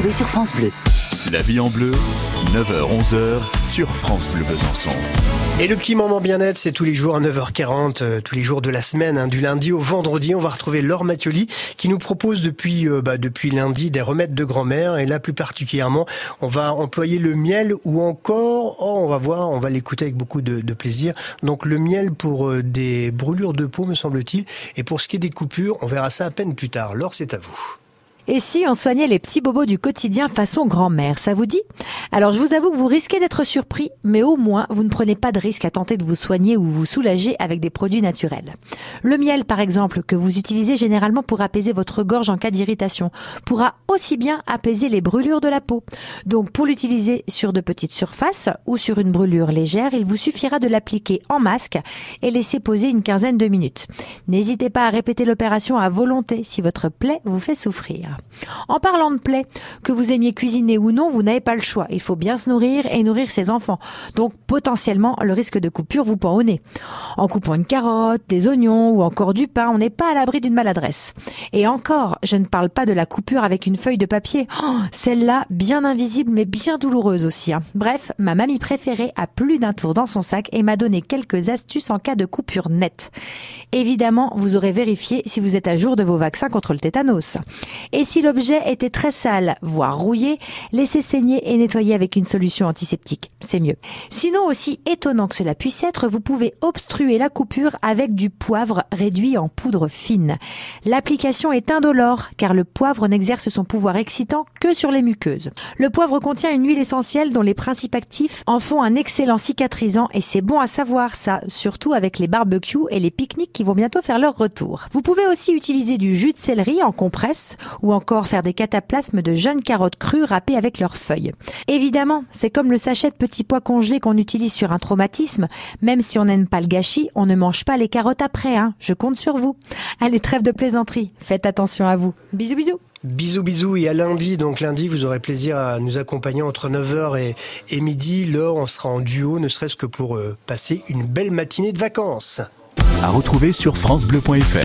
retrouver sur France Bleu. La vie en bleu, 9h-11h sur France Bleu Besançon. Et le petit moment bien-être, c'est tous les jours à 9h40, euh, tous les jours de la semaine, hein, du lundi au vendredi. On va retrouver Laure Mathioli qui nous propose depuis euh, bah, depuis lundi des remèdes de grand-mère. Et là, plus particulièrement, on va employer le miel ou encore, oh, on va voir, on va l'écouter avec beaucoup de, de, plaisir. Donc le miel pour euh, des brûlures de peau, me semble-t-il. Et pour ce qui est des coupures, on verra ça à peine plus tard. Laure, c'est à vous. Et si on soignait les petits bobos du quotidien façon grand-mère, ça vous dit? Alors je vous avoue que vous risquez d'être surpris, mais au moins vous ne prenez pas de risque à tenter de vous soigner ou vous soulager avec des produits naturels. Le miel par exemple, que vous utilisez généralement pour apaiser votre gorge en cas d'irritation, pourra aussi bien apaiser les brûlures de la peau. Donc pour l'utiliser sur de petites surfaces ou sur une brûlure légère, il vous suffira de l'appliquer en masque et laisser poser une quinzaine de minutes. N'hésitez pas à répéter l'opération à volonté si votre plaie vous fait souffrir. En parlant de plaies, que vous aimiez cuisiner ou non, vous n'avez pas le choix. Il faut bien se nourrir et nourrir ses enfants. Donc potentiellement, le risque de coupure vous pend au nez. En coupant une carotte, des oignons ou encore du pain, on n'est pas à l'abri d'une maladresse. Et encore, je ne parle pas de la coupure avec une feuille de papier. Oh, Celle-là, bien invisible mais bien douloureuse aussi. Hein. Bref, ma mamie préférée a plus d'un tour dans son sac et m'a donné quelques astuces en cas de coupure nette. Évidemment, vous aurez vérifié si vous êtes à jour de vos vaccins contre le tétanos. Si l'objet était très sale, voire rouillé, laissez saigner et nettoyer avec une solution antiseptique. C'est mieux. Sinon, aussi étonnant que cela puisse être, vous pouvez obstruer la coupure avec du poivre réduit en poudre fine. L'application est indolore car le poivre n'exerce son pouvoir excitant que sur les muqueuses. Le poivre contient une huile essentielle dont les principes actifs en font un excellent cicatrisant et c'est bon à savoir ça, surtout avec les barbecues et les pique-niques qui vont bientôt faire leur retour. Vous pouvez aussi utiliser du jus de céleri en compresse ou encore faire des cataplasmes de jeunes carottes crues râpées avec leurs feuilles. Évidemment, c'est comme le sachet de petits pois congelés qu'on utilise sur un traumatisme. Même si on n'aime pas le gâchis, on ne mange pas les carottes après, hein. Je compte sur vous. Allez, trêve de plaisanterie. Faites attention à vous. Bisous, bisous. Bisous bisous et à lundi, donc lundi vous aurez plaisir à nous accompagner entre 9h et, et midi. Laure, on sera en duo, ne serait-ce que pour euh, passer une belle matinée de vacances. À retrouver sur francebleu.fr.